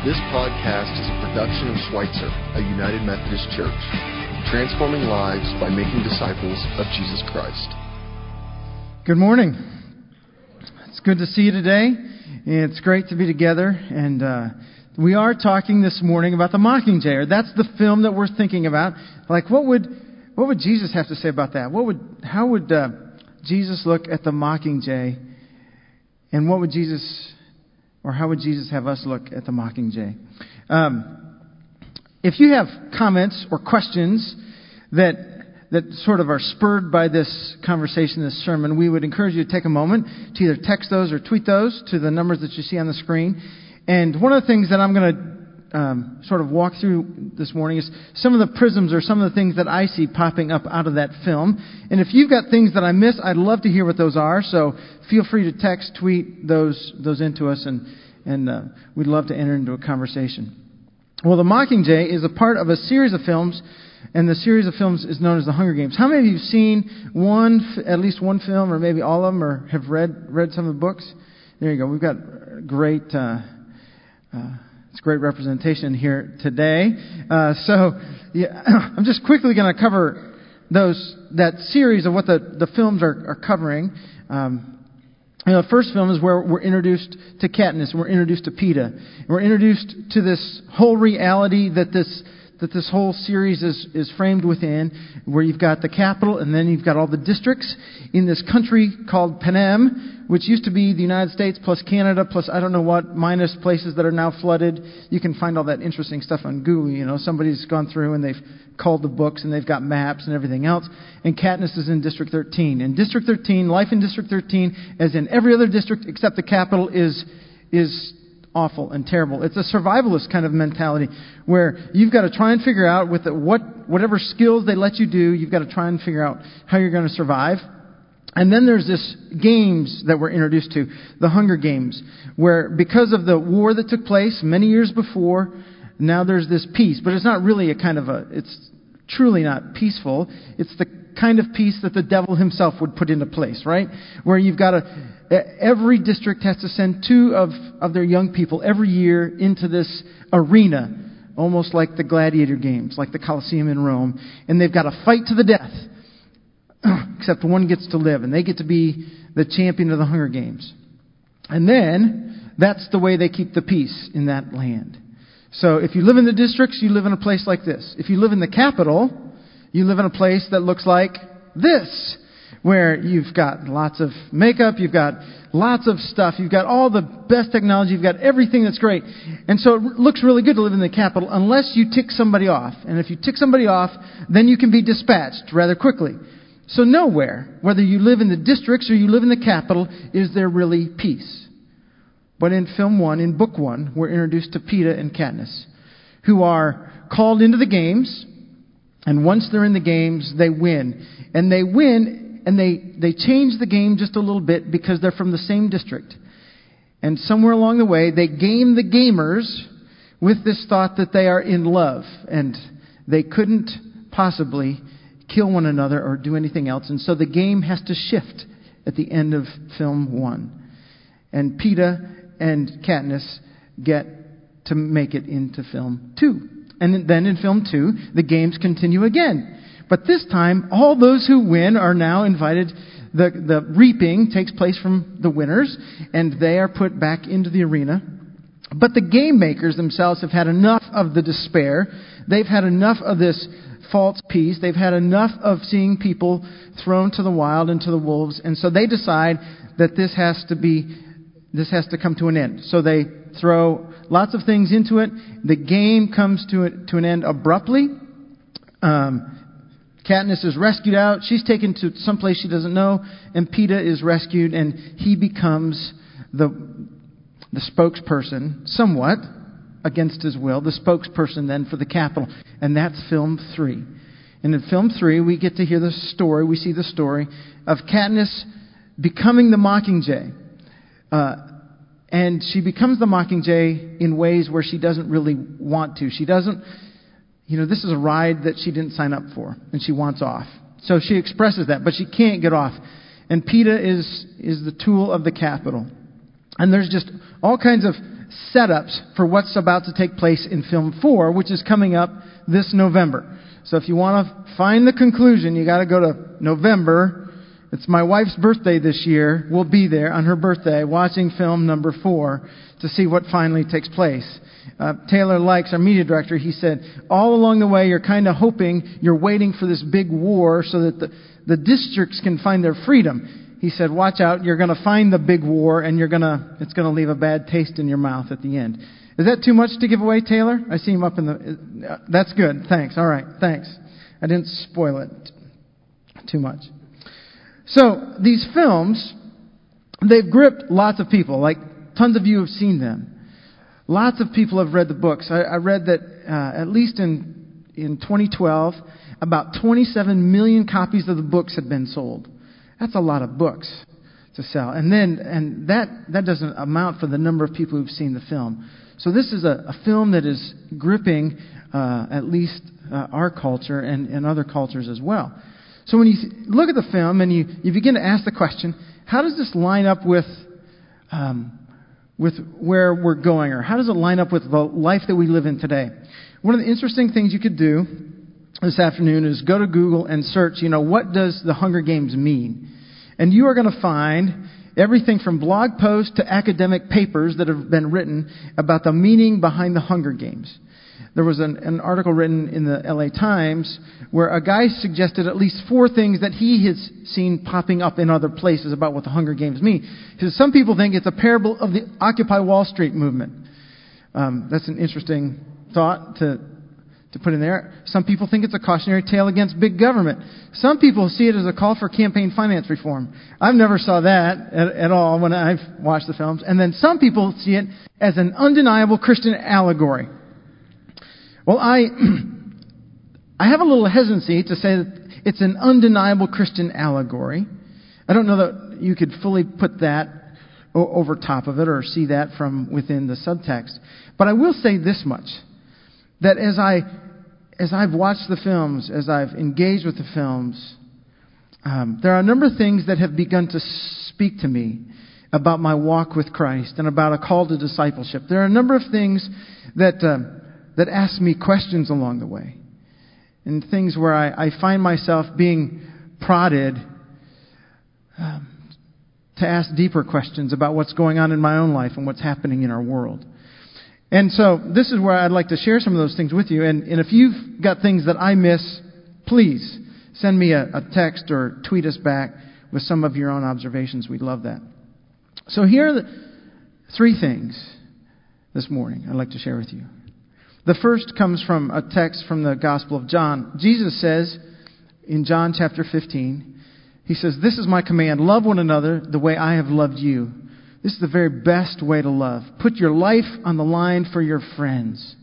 This podcast is a production of Schweitzer, a United Methodist Church, transforming lives by making disciples of Jesus Christ. Good morning. It's good to see you today. It's great to be together. And uh, we are talking this morning about the Mockingjay, or that's the film that we're thinking about. Like, what would what would Jesus have to say about that? What would how would uh, Jesus look at the Mockingjay? And what would Jesus or how would Jesus have us look at the Mockingjay? Um, if you have comments or questions that that sort of are spurred by this conversation, this sermon, we would encourage you to take a moment to either text those or tweet those to the numbers that you see on the screen. And one of the things that I'm going to um, sort of walk through this morning is some of the prisms or some of the things that I see popping up out of that film. And if you've got things that I miss, I'd love to hear what those are. So feel free to text, tweet those those into us, and and uh, we'd love to enter into a conversation. Well, The Mockingjay is a part of a series of films and the series of films is known as the Hunger Games. How many of you have seen one, at least one film, or maybe all of them, or have read read some of the books? There you go. We've got great. Uh, uh, it's great representation here today. Uh, so, yeah, I'm just quickly going to cover those that series of what the, the films are, are covering. Um, you know, the first film is where we're introduced to Katniss, and we're introduced to Peeta, and we're introduced to this whole reality that this that this whole series is, is framed within, where you've got the capital and then you've got all the districts in this country called Panem, which used to be the United States plus Canada plus I don't know what, minus places that are now flooded. You can find all that interesting stuff on Google. You know, somebody's gone through and they've called the books and they've got maps and everything else. And Katniss is in District 13. In District 13, life in District 13, as in every other district except the capital, is is awful and terrible. It's a survivalist kind of mentality where you've got to try and figure out with what whatever skills they let you do, you've got to try and figure out how you're going to survive. And then there's this games that we're introduced to, the Hunger Games, where because of the war that took place many years before, now there's this peace, but it's not really a kind of a it's truly not peaceful. It's the kind of peace that the devil himself would put into place, right? Where you've got to every district has to send two of, of their young people every year into this arena, almost like the gladiator games, like the Colosseum in Rome, and they've got to fight to the death. Except one gets to live, and they get to be the champion of the Hunger Games. And then, that's the way they keep the peace in that land. So if you live in the districts, you live in a place like this. If you live in the capital, you live in a place that looks like this where you've got lots of makeup, you've got lots of stuff, you've got all the best technology, you've got everything that's great. And so it looks really good to live in the capital unless you tick somebody off. And if you tick somebody off, then you can be dispatched rather quickly. So nowhere, whether you live in the districts or you live in the capital, is there really peace. But in film one, in book one, we're introduced to Peeta and Katniss, who are called into the games, and once they're in the games, they win. And they win and they, they change the game just a little bit because they're from the same district. And somewhere along the way, they game the gamers with this thought that they are in love. And they couldn't possibly kill one another or do anything else. And so the game has to shift at the end of film one. And Peeta and Katniss get to make it into film two. And then in film two, the games continue again. But this time, all those who win are now invited. The, the reaping takes place from the winners, and they are put back into the arena. But the game makers themselves have had enough of the despair. They've had enough of this false peace. They've had enough of seeing people thrown to the wild and to the wolves. And so they decide that this has to be, this has to come to an end. So they throw lots of things into it. The game comes to, to an end abruptly. Um, Katniss is rescued out. She's taken to some place she doesn't know, and Peeta is rescued, and he becomes the, the spokesperson, somewhat against his will, the spokesperson then for the capital. And that's film three. And in film three, we get to hear the story, we see the story of Katniss becoming the Mockingjay. Uh, and she becomes the Mockingjay in ways where she doesn't really want to. She doesn't you know, this is a ride that she didn't sign up for, and she wants off. So she expresses that, but she can't get off. And Peeta is, is the tool of the capital. And there's just all kinds of setups for what's about to take place in film four, which is coming up this November. So if you want to find the conclusion, you got to go to November. It's my wife's birthday this year. We'll be there on her birthday watching film number four to see what finally takes place. Uh, Taylor Likes, our media director, he said, all along the way, you're kind of hoping you're waiting for this big war so that the, the districts can find their freedom. He said, watch out, you're going to find the big war and you're going to, it's going to leave a bad taste in your mouth at the end. Is that too much to give away, Taylor? I see him up in the, uh, that's good. Thanks. All right. Thanks. I didn't spoil it too much. So, these films, they've gripped lots of people. Like, tons of you have seen them. Lots of people have read the books. I, I read that uh, at least in, in 2012, about 27 million copies of the books had been sold. That's a lot of books to sell. And then, and that, that doesn't amount for the number of people who've seen the film. So this is a, a film that is gripping uh, at least uh, our culture and, and other cultures as well. So when you look at the film and you, you begin to ask the question, how does this line up with um, with where we're going, or how does it line up with the life that we live in today? One of the interesting things you could do this afternoon is go to Google and search, you know, what does the Hunger Games mean? And you are going to find everything from blog posts to academic papers that have been written about the meaning behind the Hunger Games. There was an, an, article written in the LA Times where a guy suggested at least four things that he has seen popping up in other places about what the Hunger Games mean. He says some people think it's a parable of the Occupy Wall Street movement. Um, that's an interesting thought to to put in there. Some people think it's a cautionary tale against big government. Some people see it as a call for campaign finance reform. I've never saw that at, at all when I've watched the films. And then some people see it as an undeniable Christian allegory. Well, I, I have a little hesitancy to say that it's an undeniable Christian allegory. I don't know that you could fully put that over top of it or see that from within the subtext. But I will say this much that as I as I've watched the films, as I've engaged with the films, um, there are a number of things that have begun to speak to me about my walk with Christ and about a call to discipleship. There are a number of things that uh, that ask me questions along the way. And things where I, I find myself being prodded um, to ask deeper questions about what's going on in my own life and what's happening in our world. And so this is where I'd like to share some of those things with you. And, and if you've got things that I miss, please send me a, a text or tweet us back with some of your own observations. We'd love that. So here are the three things this morning I'd like to share with you. The first comes from a text from the Gospel of John. Jesus says in John chapter 15, He says, This is my command love one another the way I have loved you. This is the very best way to love. Put your life on the line for your friends.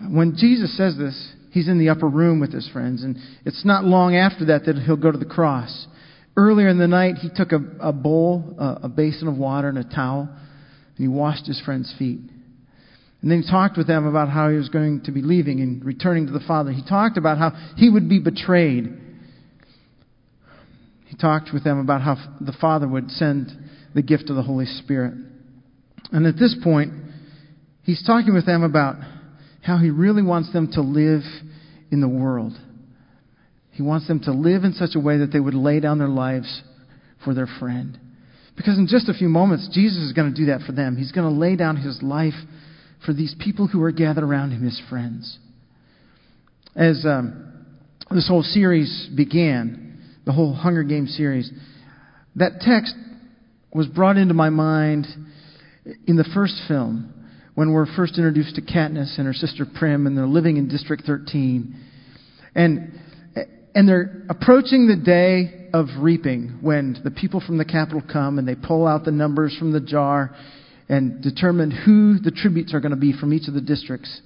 When Jesus says this, he's in the upper room with his friends, and it's not long after that that he'll go to the cross. Earlier in the night, he took a, a bowl, a, a basin of water, and a towel, and he washed his friends' feet. And then he talked with them about how he was going to be leaving and returning to the Father. He talked about how he would be betrayed. He talked with them about how the Father would send the gift of the Holy Spirit. And at this point, he's talking with them about how he really wants them to live in the world. He wants them to live in such a way that they would lay down their lives for their friend. Because in just a few moments, Jesus is going to do that for them. He's going to lay down his life for these people who are gathered around him, his friends. As um, this whole series began, the whole Hunger Games series, that text was brought into my mind in the first film when we're first introduced to Katniss and her sister Prim, and they're living in District 13. And, and they're approaching the day of reaping when the people from the capital come and they pull out the numbers from the jar and determine who the tributes are going to be from each of the districts.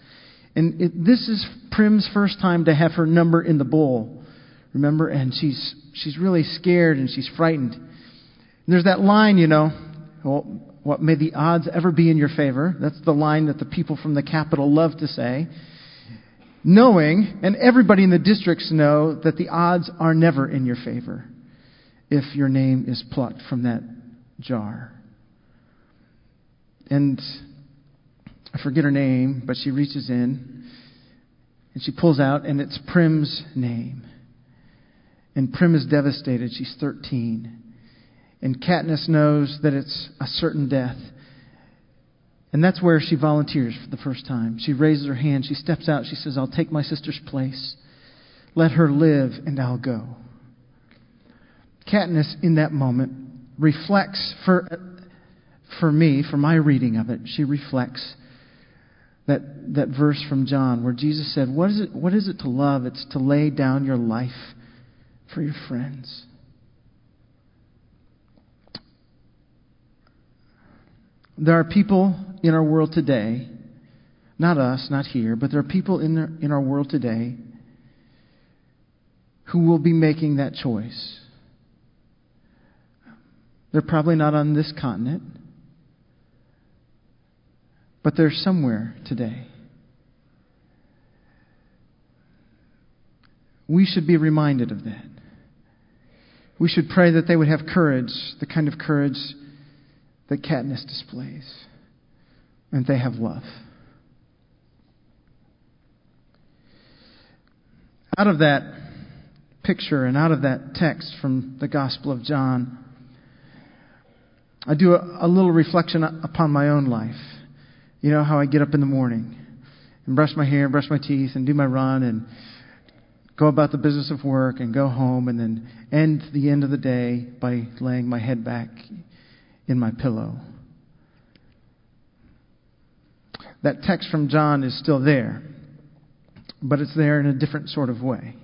And it, this is Prim's first time to have her number in the bowl. Remember? And she's, she's really scared and she's frightened. And there's that line, you know, well, what may the odds ever be in your favor? That's the line that the people from the capital love to say. Knowing, and everybody in the districts know, that the odds are never in your favor if your name is plucked from that jar. And I forget her name, but she reaches in and she pulls out, and it's Prim's name. And Prim is devastated. She's 13. And Katniss knows that it's a certain death. And that's where she volunteers for the first time. She raises her hand. She steps out. She says, I'll take my sister's place. Let her live, and I'll go. Katniss, in that moment, reflects for, for me, for my reading of it, she reflects that, that verse from John where Jesus said, what is, it, what is it to love? It's to lay down your life for your friends. There are people in our world today, not us, not here, but there are people in, in our world today who will be making that choice. They're probably not on this continent, but they're somewhere today. We should be reminded of that. We should pray that they would have courage, the kind of courage that Katniss displays, and they have love. Out of that picture and out of that text from the Gospel of John, I do a, a little reflection upon my own life. You know how I get up in the morning and brush my hair, and brush my teeth, and do my run, and go about the business of work, and go home, and then end the end of the day by laying my head back in my pillow. That text from John is still there, but it's there in a different sort of way.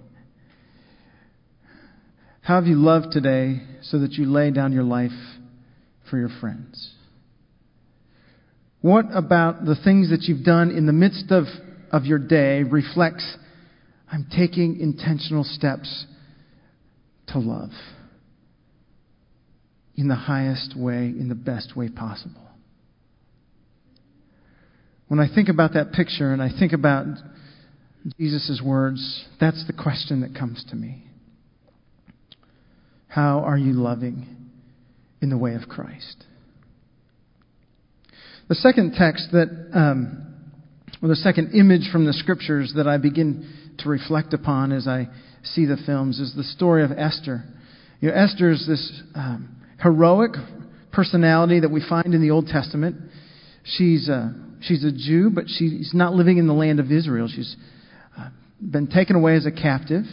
How have you loved today so that you lay down your life for your friends? What about the things that you've done in the midst of, of your day reflects, I'm taking intentional steps to love in the highest way, in the best way possible? When I think about that picture and I think about Jesus' words, that's the question that comes to me. How are you loving in the way of Christ? The second text that, um, or the second image from the scriptures that I begin to reflect upon as I see the films is the story of Esther. You know, Esther is this um, heroic personality that we find in the Old Testament. She's a, she's a Jew, but she's not living in the land of Israel. She's uh, been taken away as a captive.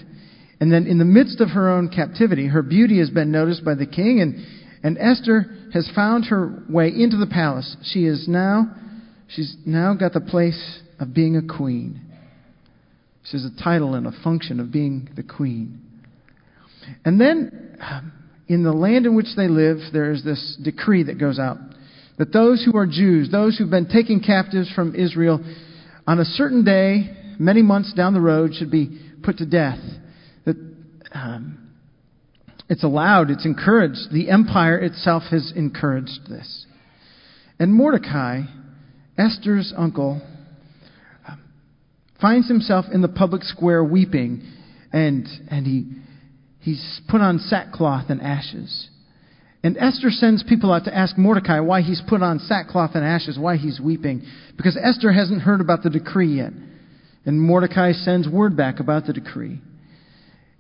And then in the midst of her own captivity, her beauty has been noticed by the king, and, and Esther has found her way into the palace. She is now, she's now got the place of being a queen. She has a title and a function of being the queen. And then, in the land in which they live, there is this decree that goes out that those who are Jews, those who've been taken captives from Israel, on a certain day, many months down the road, should be put to death um, it's allowed, it's encouraged. The empire itself has encouraged this. And Mordecai, Esther's uncle, um, finds himself in the public square weeping, and, and he, he's put on sackcloth and ashes. And Esther sends people out to ask Mordecai why he's put on sackcloth and ashes, why he's weeping, because Esther hasn't heard about the decree yet. And Mordecai sends word back about the decree.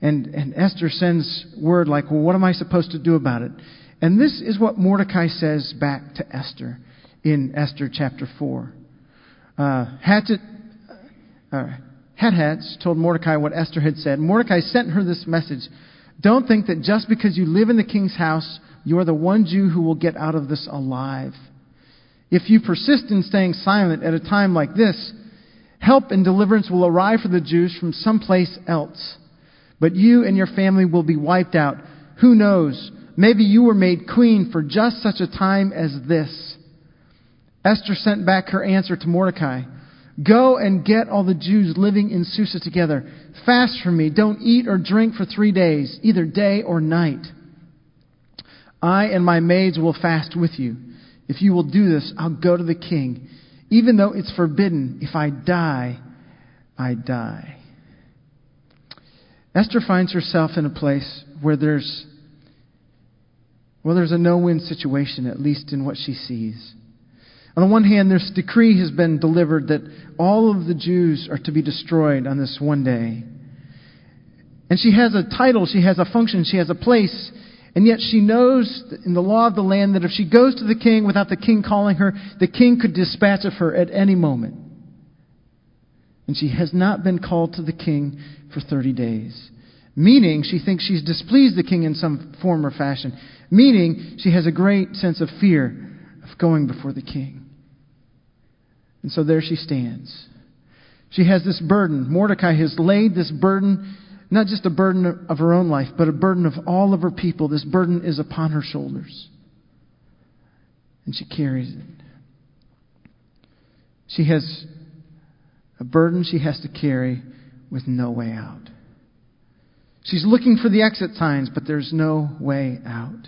And, and Esther sends word like, well, what am I supposed to do about it? And this is what Mordecai says back to Esther in Esther chapter 4. Uh, Hathach, uh, told Mordecai what Esther had said. Mordecai sent her this message. Don't think that just because you live in the king's house, you are the one Jew who will get out of this alive. If you persist in staying silent at a time like this, help and deliverance will arrive for the Jews from someplace else but you and your family will be wiped out. Who knows? Maybe you were made queen for just such a time as this. Esther sent back her answer to Mordecai. Go and get all the Jews living in Susa together. Fast for me. Don't eat or drink for three days, either day or night. I and my maids will fast with you. If you will do this, I'll go to the king. Even though it's forbidden, if I die, I die. Esther finds herself in a place where there's well, there's a no-win situation, at least in what she sees. On the one hand, this decree has been delivered that all of the Jews are to be destroyed on this one day. And she has a title, she has a function, she has a place, and yet she knows in the law of the land that if she goes to the king without the king calling her, the king could dispatch of her at any moment. And she has not been called to the king for 30 days. Meaning, she thinks she's displeased the king in some form or fashion. Meaning, she has a great sense of fear of going before the king. And so there she stands. She has this burden. Mordecai has laid this burden, not just a burden of her own life, but a burden of all of her people. This burden is upon her shoulders. And she carries it. She has a burden she has to carry with no way out. She's looking for the exit signs, but there's no way out.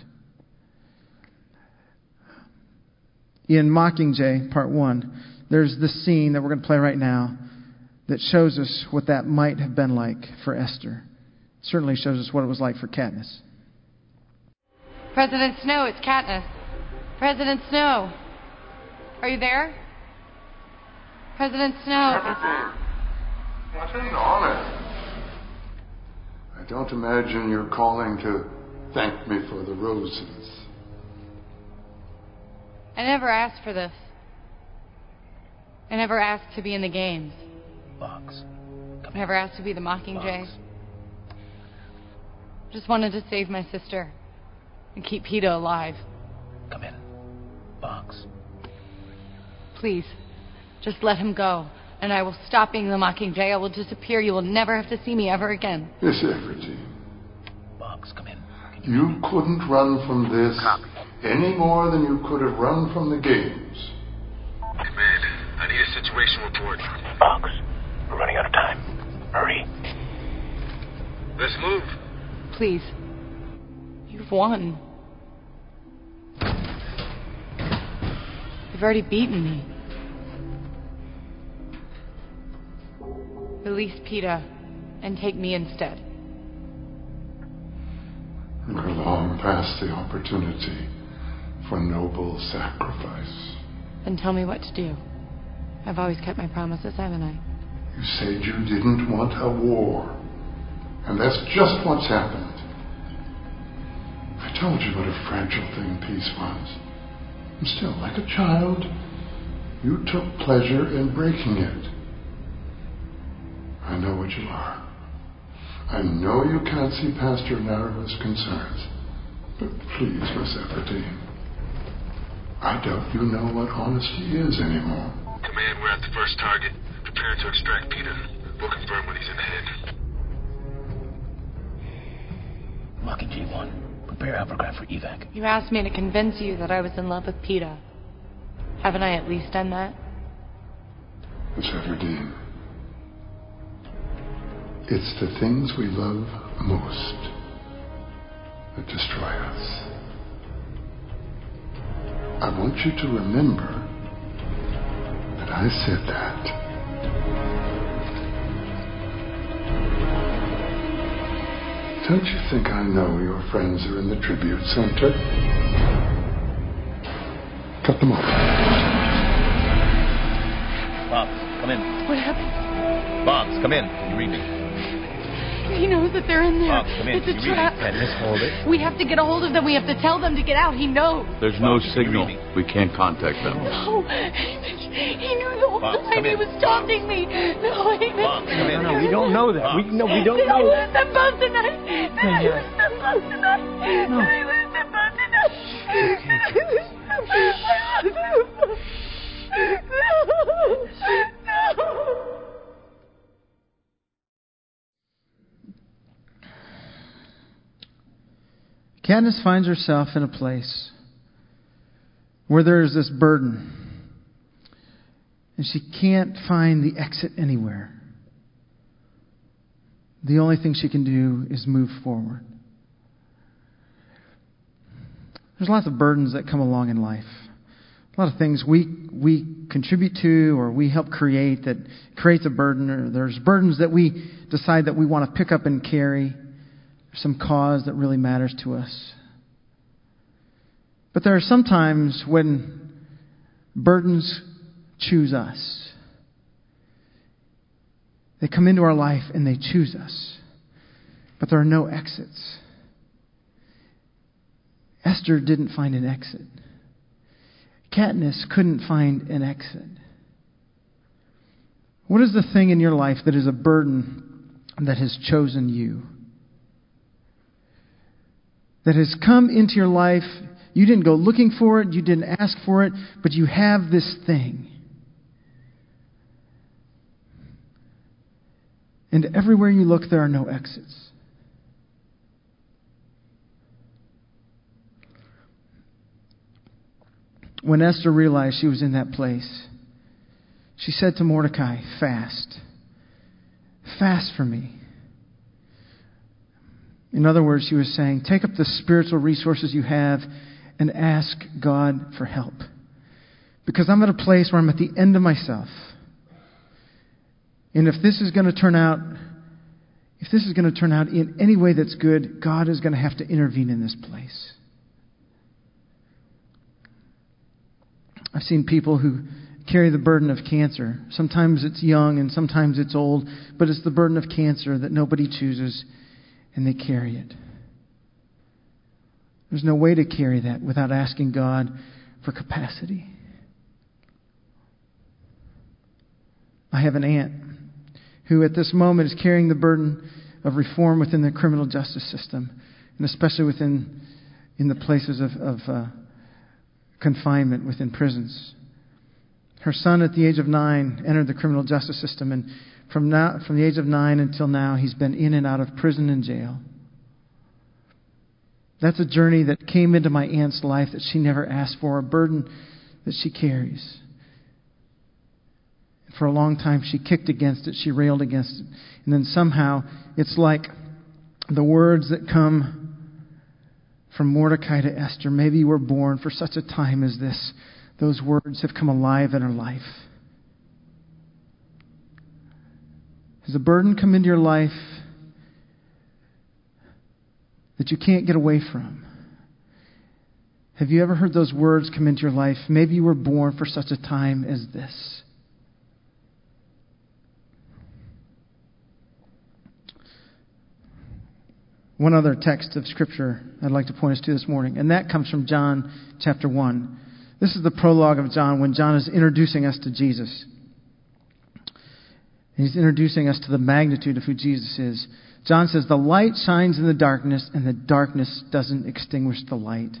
In Mockingjay, part one, there's the scene that we're going to play right now that shows us what that might have been like for Esther. It certainly shows us what it was like for Katniss. President Snow, it's Katniss. President Snow, are you there? President Snow. What an honor. I don't imagine you're calling to thank me for the roses. I never asked for this. I never asked to be in the games. Box. I never asked to be the Mockingjay. Box. Just wanted to save my sister and keep Peeta alive. Come in. Box. Please, just let him go, and I will stop being the Mockingjay. I will disappear. You will never have to see me ever again. Yes, Everty, Box, come in. you couldn't run from this any more than you could have run from the games. Man, I need a situation report. Box. We're running out of time. Hurry. Let's move. Please. You've won. You've already beaten me. Release Peeta and take me instead. We're long past the opportunity for noble sacrifice. Then tell me what to do. I've always kept my promises, haven't I? You said you didn't want a war. And that's just what's happened. I told you what a fragile thing peace was. And still, like a child, you took pleasure in breaking it. I know what you are. I know you can't see past your narrowest concerns. But please, Miss Everdeen, I doubt you know what honesty is anymore. Command, we're at the first target. Preparing to extract Peeta. We'll confirm when he's in hand. Mockingjay 1. Prepare Alphacraft for evac. You asked me to convince you that I was in love with Peeta. Haven't I at least done that? Miss Everdeen, it's the things we love most that destroy us. I want you to remember that I said that. Don't you think I know your friends are in the tribute center? Cut them off. Box, come in. What happened? Box, come in. Can you read me? He knows that they're in there. Box, come in. It's a Can you read trap. me? Katniss, hold it. We have to get a hold of them. We have to tell them to get out. He knows. There's no Box, can you signal. We can't contact them. No, he knew the whole Box, time he in. was taunting me. No, he Box, come in. No, we don't know that. We no, we don't Did I know. lose them both tonight? Did I yeah. lose them both tonight? No. Did I lose them both tonight? Katniss finds herself in a place where there is this burden, and she can't find the exit anywhere. The only thing she can do is move forward. There's lots of burdens that come along in life. A lot of things we we contribute to or we help create that creates a burden, or there's burdens that we decide that we want to pick up and carry some cause that really matters to us. But there are some times when Burdens choose us. They come into our life and they choose us. But there are no exits. Esther didn't find an exit. Katniss couldn't find an exit. What is the thing in your life that is a burden that has chosen you? That has come into your life. You didn't go looking for it, you didn't ask for it, but you have this thing. And everywhere you look, there are no exits. When Esther realized she was in that place, she said to Mordecai, Fast. Fast for me. In other words, she was saying, Take up the spiritual resources you have and ask God for help. Because I'm at a place where I'm at the end of myself. And if this is going to turn out, if this is going to turn out in any way that's good, God is going to have to intervene in this place. I've seen people who carry the burden of cancer. Sometimes it's young and sometimes it's old, but it's the burden of cancer that nobody chooses and they carry it. There's no way to carry that without asking God for capacity. I have an aunt who, at this moment, is carrying the burden of reform within the criminal justice system, and especially within in the places of, of uh, confinement within prisons. Her son, at the age of nine, entered the criminal justice system, and from, now, from the age of nine until now, he's been in and out of prison and jail. That's a journey that came into my aunt's life that she never asked for, a burden that she carries. For a long time, she kicked against it, she railed against it. And then somehow, it's like the words that come from Mordecai to Esther maybe you were born for such a time as this those words have come alive in her life. Has a burden come into your life that you can't get away from? Have you ever heard those words come into your life? Maybe you were born for such a time as this. One other text of Scripture I'd like to point us to this morning, and that comes from John chapter 1. This is the prologue of John when John is introducing us to Jesus. He's introducing us to the magnitude of who Jesus is. John says, The light shines in the darkness, and the darkness doesn't extinguish the light.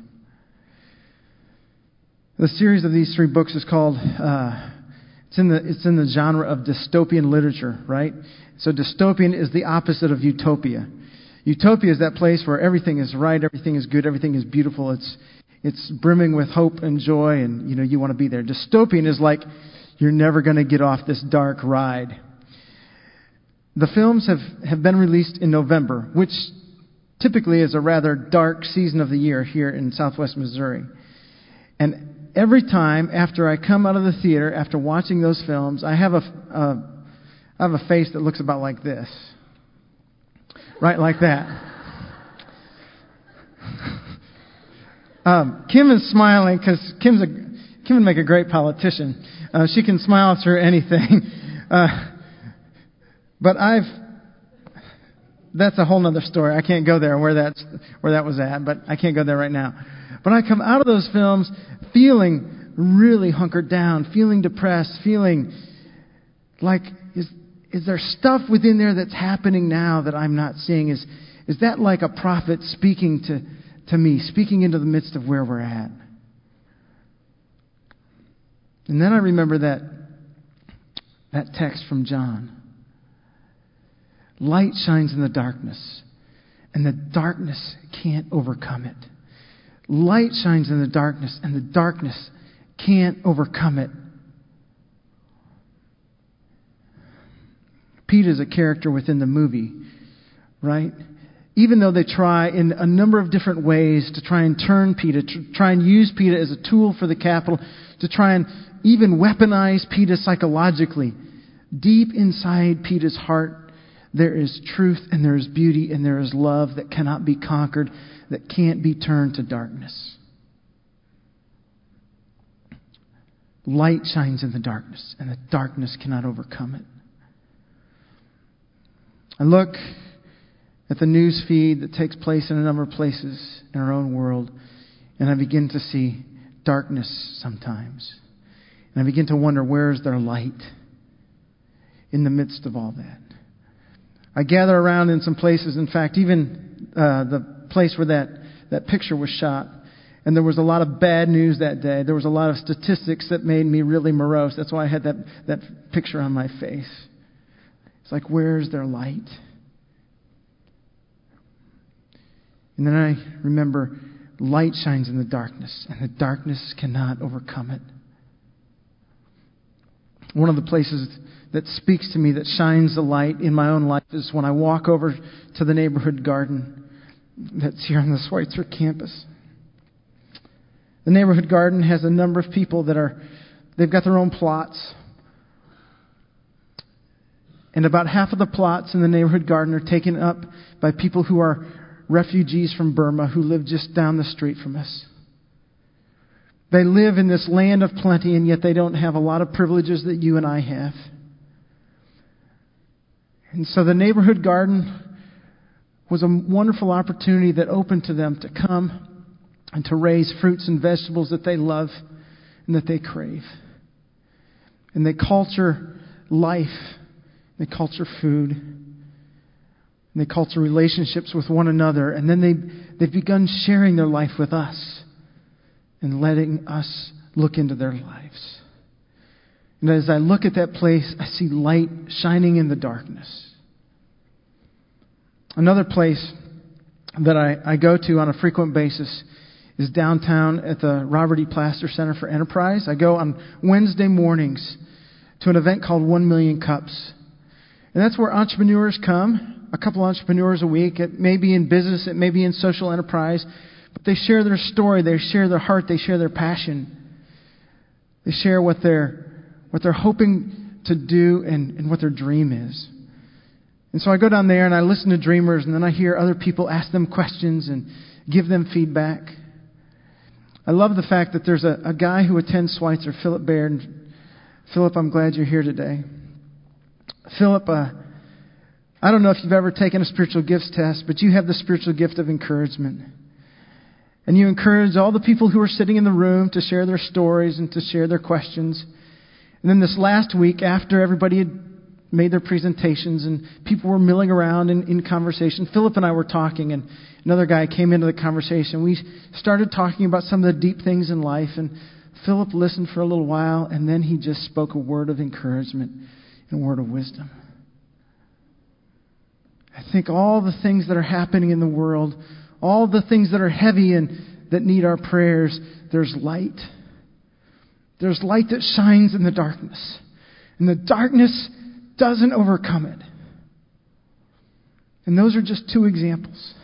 The series of these three books is called, uh, it's, in the, it's in the genre of dystopian literature, right? So dystopian is the opposite of utopia. Utopia is that place where everything is right, everything is good, everything is beautiful. It's, it's brimming with hope and joy, and you know you want to be there. Dystopian is like you're never going to get off this dark ride. The films have, have been released in November, which typically is a rather dark season of the year here in southwest Missouri. And every time after I come out of the theater, after watching those films, I have a, a, I have a face that looks about like this. Right like that. Um, Kim is smiling because Kim's a, Kim would make a great politician. Uh, she can smile through anything. Uh, but I've, that's a whole other story. I can't go there where that's, where that was at, but I can't go there right now. But I come out of those films feeling really hunkered down, feeling depressed, feeling like, is, is there stuff within there that's happening now that I'm not seeing? Is, is that like a prophet speaking to, to me, speaking into the midst of where we're at. And then I remember that, that text from John. Light shines in the darkness, and the darkness can't overcome it. Light shines in the darkness, and the darkness can't overcome it. Pete is a character within the movie, right? even though they try in a number of different ways to try and turn Peeta, to try and use Peeta as a tool for the capital, to try and even weaponize Peeta psychologically, deep inside Peeta's heart, there is truth and there is beauty and there is love that cannot be conquered, that can't be turned to darkness. Light shines in the darkness, and the darkness cannot overcome it. I look at the news feed that takes place in a number of places in our own world, and I begin to see darkness sometimes. And I begin to wonder where is their light in the midst of all that? I gather around in some places, in fact, even uh, the place where that, that picture was shot, and there was a lot of bad news that day. There was a lot of statistics that made me really morose. That's why I had that, that picture on my face. It's like, where's their light? And then I remember light shines in the darkness, and the darkness cannot overcome it. One of the places that speaks to me, that shines a light in my own life, is when I walk over to the neighborhood garden that's here on the Schweitzer campus. The neighborhood garden has a number of people that are, they've got their own plots. And about half of the plots in the neighborhood garden are taken up by people who are refugees from Burma who live just down the street from us. They live in this land of plenty, and yet they don't have a lot of privileges that you and I have. And so the neighborhood garden was a wonderful opportunity that opened to them to come and to raise fruits and vegetables that they love and that they crave. And they culture life, they culture food, and they culture relationships with one another. And then they, they've begun sharing their life with us and letting us look into their lives. And as I look at that place, I see light shining in the darkness. Another place that I, I go to on a frequent basis is downtown at the Robert E. Plaster Center for Enterprise. I go on Wednesday mornings to an event called One Million Cups. And that's where entrepreneurs come, a couple entrepreneurs a week. It may be in business, it may be in social enterprise, but they share their story, they share their heart, they share their passion. They share what they're, what they're hoping to do and, and what their dream is. And so I go down there and I listen to dreamers, and then I hear other people ask them questions and give them feedback. I love the fact that there's a, a guy who attends Schweitzer, Philip Baird. Philip, I'm glad you're here today. Philip, uh, I don't know if you've ever taken a spiritual gifts test, but you have the spiritual gift of encouragement. And you encourage all the people who are sitting in the room to share their stories and to share their questions. And then this last week, after everybody had made their presentations and people were milling around in, in conversation, Philip and I were talking, and another guy came into the conversation. We started talking about some of the deep things in life, and Philip listened for a little while, and then he just spoke a word of encouragement and a word of wisdom. I think all the things that are happening in the world, all the things that are heavy and that need our prayers, there's light. There's light that shines in the darkness. And the darkness doesn't overcome it. And those are just two examples.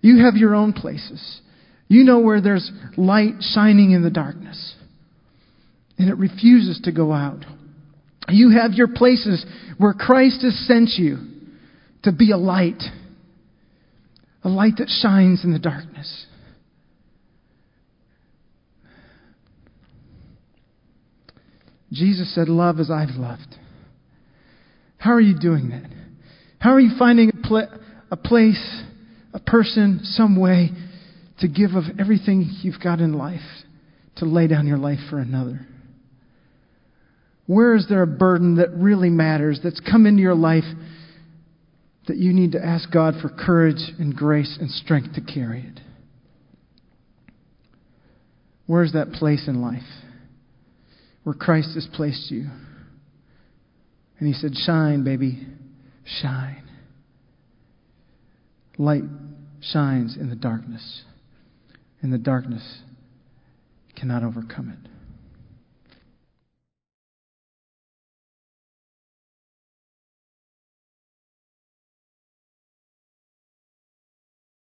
You have your own places. You know where there's light shining in the darkness. And it refuses to go out. You have your places where Christ has sent you to be a light. A light that shines in the darkness. Jesus said, Love as I've loved. How are you doing that? How are you finding a, pl- a place a person some way to give of everything you've got in life, to lay down your life for another? Where is there a burden that really matters, that's come into your life that you need to ask God for courage and grace and strength to carry it? Where's that place in life where Christ has placed you? And he said, Shine, baby, shine. Light shines in the darkness, and the darkness cannot overcome it.